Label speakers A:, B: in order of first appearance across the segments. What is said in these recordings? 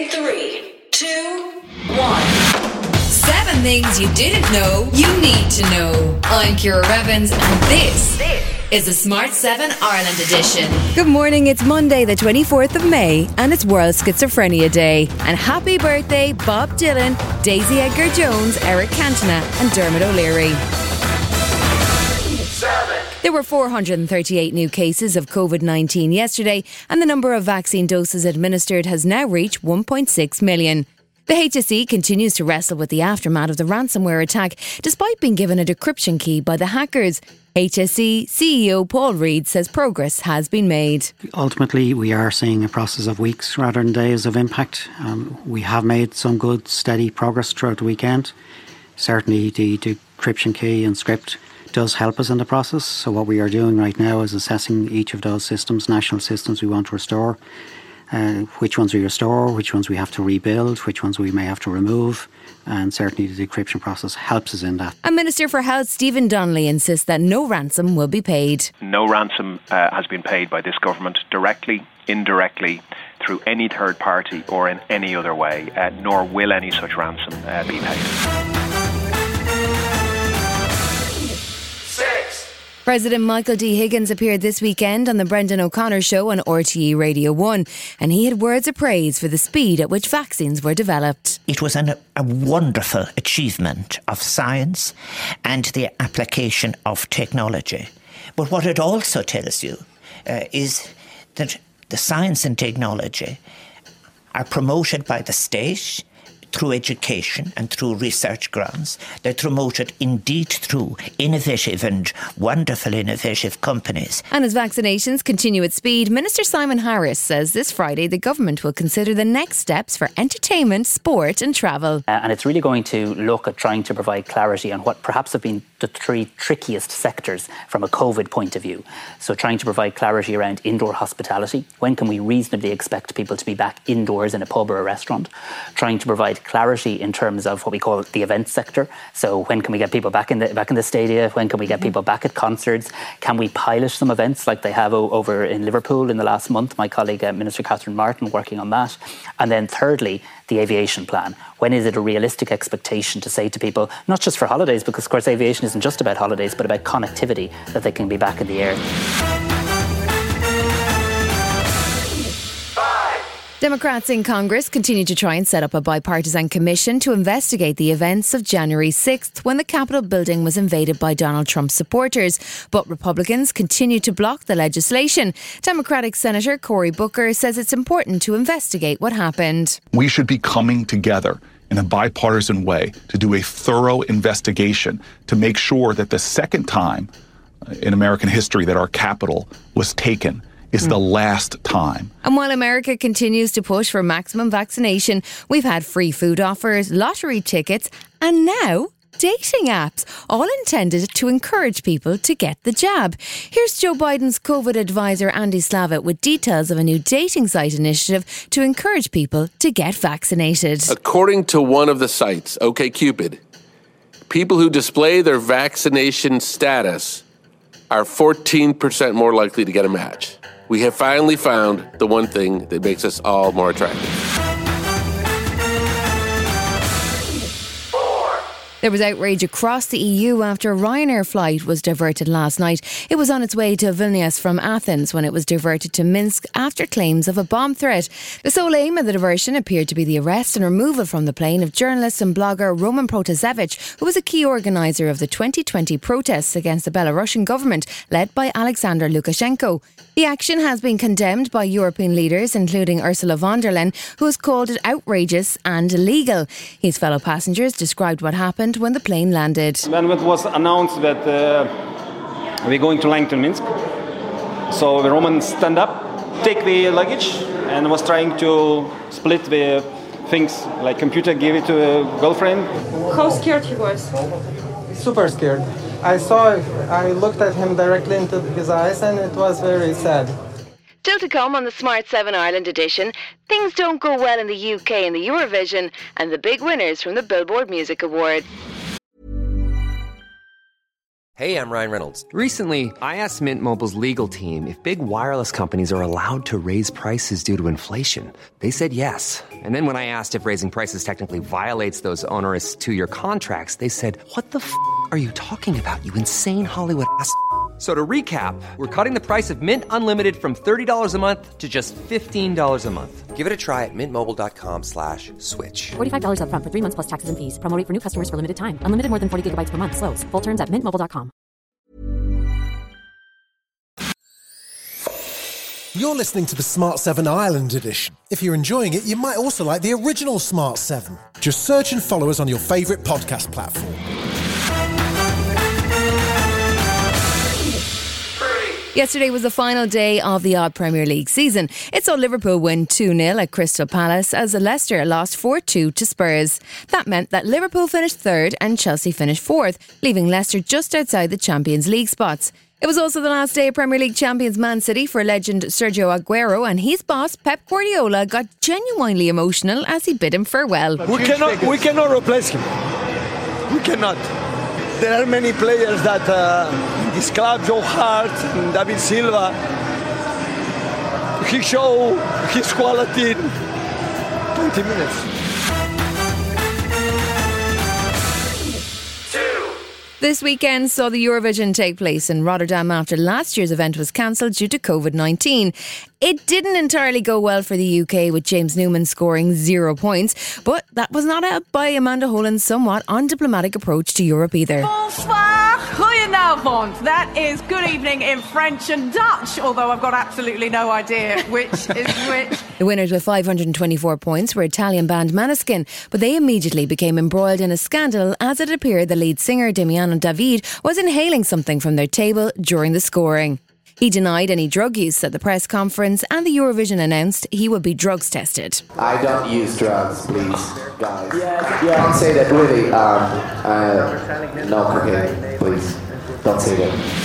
A: In three, two, one.
B: Seven things you didn't know you need to know. I'm Ciara Revins, and this is the Smart 7 Ireland edition.
C: Good morning, it's Monday, the 24th of May, and it's World Schizophrenia Day. And happy birthday, Bob Dylan, Daisy Edgar Jones, Eric Cantona, and Dermot O'Leary. There were 438 new cases of COVID 19 yesterday, and the number of vaccine doses administered has now reached 1.6 million. The HSE continues to wrestle with the aftermath of the ransomware attack, despite being given a decryption key by the hackers. HSE CEO Paul Reid says progress has been made.
D: Ultimately, we are seeing a process of weeks rather than days of impact. Um, we have made some good, steady progress throughout the weekend. Certainly, the decryption key and script does help us in the process. So, what we are doing right now is assessing each of those systems, national systems we want to restore, uh, which ones we restore, which ones we have to rebuild, which ones we may have to remove. And certainly, the decryption process helps us in that.
C: A Minister for Health, Stephen Donnelly, insists that no ransom will be paid.
E: No ransom uh, has been paid by this government directly, indirectly, through any third party, or in any other way, uh, nor will any such ransom uh, be paid.
C: President Michael D. Higgins appeared this weekend on the Brendan O'Connor show on RTE Radio 1, and he had words of praise for the speed at which vaccines were developed.
F: It was an, a wonderful achievement of science and the application of technology. But what it also tells you uh, is that the science and technology are promoted by the state through education and through research grants. They're promoted indeed through innovative and wonderful innovative companies.
C: And as vaccinations continue at speed, Minister Simon Harris says this Friday the government will consider the next steps for entertainment, sport, and travel.
G: Uh, and it's really going to look at trying to provide clarity on what perhaps have been the three trickiest sectors from a COVID point of view. So, trying to provide clarity around indoor hospitality. When can we reasonably expect people to be back indoors in a pub or a restaurant? Trying to provide clarity in terms of what we call the event sector. So when can we get people back in the back in the stadia? When can we get mm-hmm. people back at concerts? Can we pilot some events like they have o- over in Liverpool in the last month? My colleague uh, Minister Catherine Martin working on that. And then thirdly, the aviation plan. When is it a realistic expectation to say to people, not just for holidays, because of course aviation isn't just about holidays, but about connectivity, that they can be back in the air?
C: Democrats in Congress continue to try and set up a bipartisan commission to investigate the events of January 6th when the Capitol building was invaded by Donald Trump supporters. But Republicans continue to block the legislation. Democratic Senator Cory Booker says it's important to investigate what happened.
H: We should be coming together in a bipartisan way to do a thorough investigation to make sure that the second time in American history that our Capitol was taken is the hmm. last time.
C: And while America continues to push for maximum vaccination, we've had free food offers, lottery tickets, and now dating apps, all intended to encourage people to get the jab. Here's Joe Biden's COVID advisor Andy Slavitt with details of a new dating site initiative to encourage people to get vaccinated.
I: According to one of the sites, OKCupid, people who display their vaccination status are 14% more likely to get a match we have finally found the one thing that makes us all more attractive.
C: There was outrage across the EU after a Ryanair flight was diverted last night. It was on its way to Vilnius from Athens when it was diverted to Minsk after claims of a bomb threat. The sole aim of the diversion appeared to be the arrest and removal from the plane of journalist and blogger Roman Protasevich, who was a key organiser of the 2020 protests against the Belarusian government led by Alexander Lukashenko. The action has been condemned by European leaders, including Ursula von der Leyen, who has called it outrageous and illegal. His fellow passengers described what happened happened when the plane landed.
J: When it was announced that uh, we're going to Langton, Minsk, so the Roman stand up, take the luggage, and was trying to split the things, like computer, give it to a girlfriend.
K: How scared he was?
L: Super scared. I saw, I looked at him directly into his eyes, and it was very sad.
C: Still to come on the Smart 7 Ireland edition, things don't go well in the UK in the Eurovision, and the big winners from the Billboard Music Awards.
K: Hey, I'm Ryan Reynolds. Recently, I asked Mint Mobile's legal team if big wireless companies are allowed to raise prices due to inflation. They said yes. And then when I asked if raising prices technically violates those onerous two year contracts, they said, What the f are you talking about, you insane Hollywood ass? F- So to recap, we're cutting the price of Mint Unlimited from $30 a month to just $15 a month. Give it a try at mintmobile.com slash switch.
M: $45 upfront for three months plus taxes and fees. Promo rate for new customers for limited time. Unlimited more than 40 gigabytes per month. Slows. Full terms at mintmobile.com.
N: You're listening to the Smart 7 Ireland edition. If you're enjoying it, you might also like the original Smart 7. Just search and follow us on your favourite podcast platform.
C: Yesterday was the final day of the odd Premier League season. It saw Liverpool win 2 0 at Crystal Palace as Leicester lost 4 2 to Spurs. That meant that Liverpool finished third and Chelsea finished fourth, leaving Leicester just outside the Champions League spots. It was also the last day of Premier League champions Man City for legend Sergio Aguero, and his boss Pep Guardiola got genuinely emotional as he bid him farewell.
O: We cannot, we cannot replace him. We cannot. There are many players that uh, this club, Joe Hart, and David Silva. He show his quality in 20 minutes.
C: This weekend saw the Eurovision take place in Rotterdam after last year's event was cancelled due to COVID 19. It didn't entirely go well for the UK, with James Newman scoring zero points, but that was not helped by Amanda Holden's somewhat undiplomatic approach to Europe either.
P: Bonsoir, goedenavond. That is good evening in French and Dutch, although I've got absolutely no idea which is which.
C: The winners with 524 points were Italian band Maneskin, but they immediately became embroiled in a scandal as it appeared the lead singer Damiano David was inhaling something from their table during the scoring. He denied any drug use at the press conference, and the Eurovision announced he would be drugs tested.
Q: I don't use drugs, please, guys. Yeah, don't say that, really. Um, uh, no cocaine, please. Don't say that.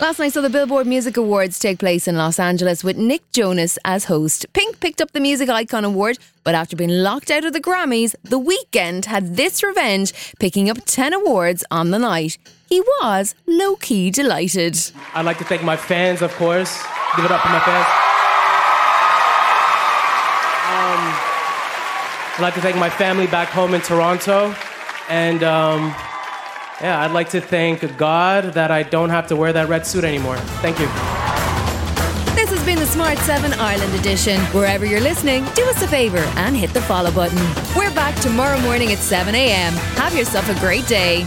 C: Last night saw the Billboard Music Awards take place in Los Angeles with Nick Jonas as host. Pink picked up the Music Icon Award, but after being locked out of the Grammys, The Weeknd had this revenge, picking up 10 awards on the night. He was low key delighted.
R: I'd like to thank my fans, of course. Give it up for my fans. I'd like to thank my family back home in Toronto. And um, yeah, I'd like to thank God that I don't have to wear that red suit anymore. Thank you.
C: This has been the Smart 7 Ireland edition. Wherever you're listening, do us a favour and hit the follow button. We're back tomorrow morning at 7 a.m. Have yourself a great day.